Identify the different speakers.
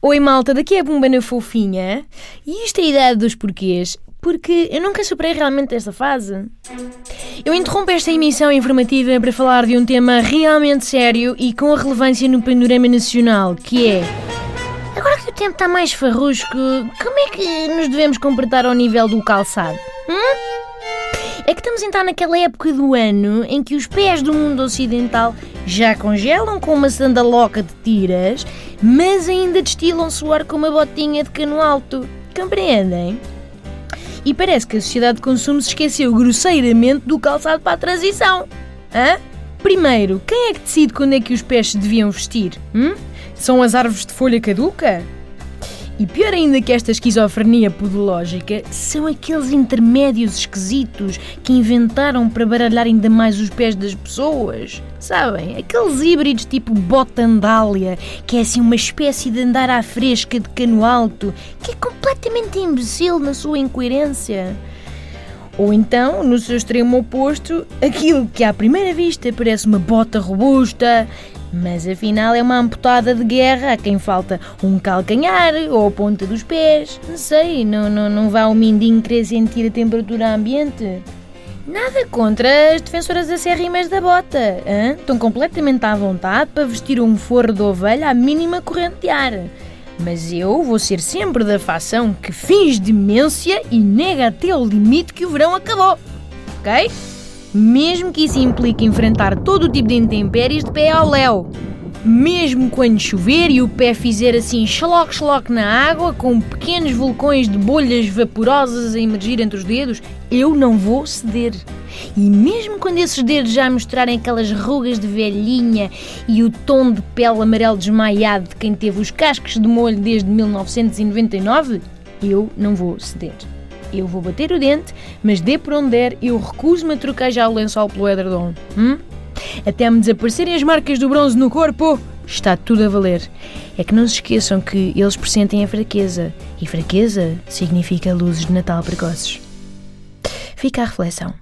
Speaker 1: Oi malta, daqui é a Bumba na Fofinha e isto é a idade dos porquês, porque eu nunca superei realmente esta fase. Eu interrompo esta emissão informativa para falar de um tema realmente sério e com relevância no panorama nacional, que é. Agora que o tempo está mais farrusco, como é que nos devemos comportar ao nível do calçado? Hum? É que estamos a entrar naquela época do ano em que os pés do mundo ocidental já congelam com uma sandaloca de tiras, mas ainda destilam suor com uma botinha de cano alto. Compreendem? E parece que a sociedade de consumo se esqueceu grosseiramente do calçado para a transição. Hã? Primeiro, quem é que decide quando é que os pés se deviam vestir? Hum? São as árvores de folha caduca? E pior ainda que esta esquizofrenia podológica são aqueles intermédios esquisitos que inventaram para baralhar ainda mais os pés das pessoas. Sabem? Aqueles híbridos tipo botandália, que é assim uma espécie de andar à fresca de cano alto, que é completamente imbecil na sua incoerência. Ou então, no seu extremo oposto, aquilo que à primeira vista parece uma bota robusta, mas afinal é uma amputada de guerra a quem falta um calcanhar ou a ponta dos pés. Não sei, não, não, não vá o mindinho querer sentir a temperatura ambiente. Nada contra as defensoras acérrimas da bota. Hein? Estão completamente à vontade para vestir um forro de ovelha à mínima corrente de ar. Mas eu vou ser sempre da facção que finge demência e nega até o limite que o verão acabou. Ok? Mesmo que isso implique enfrentar todo o tipo de intempéries de pé ao léu. Mesmo quando chover e o pé fizer assim xloc xloc na água, com pequenos vulcões de bolhas vaporosas a emergir entre os dedos, eu não vou ceder. E mesmo quando esses dedos já mostrarem aquelas rugas de velhinha e o tom de pele amarelo desmaiado de quem teve os cascos de molho desde 1999, eu não vou ceder eu vou bater o dente, mas dê por onde der, eu recuso-me a trocar já o lençol pelo edredom. Hum? Até me desaparecerem as marcas do bronze no corpo, está tudo a valer. É que não se esqueçam que eles pressentem a fraqueza, e fraqueza significa luzes de Natal precoces. Fica a reflexão.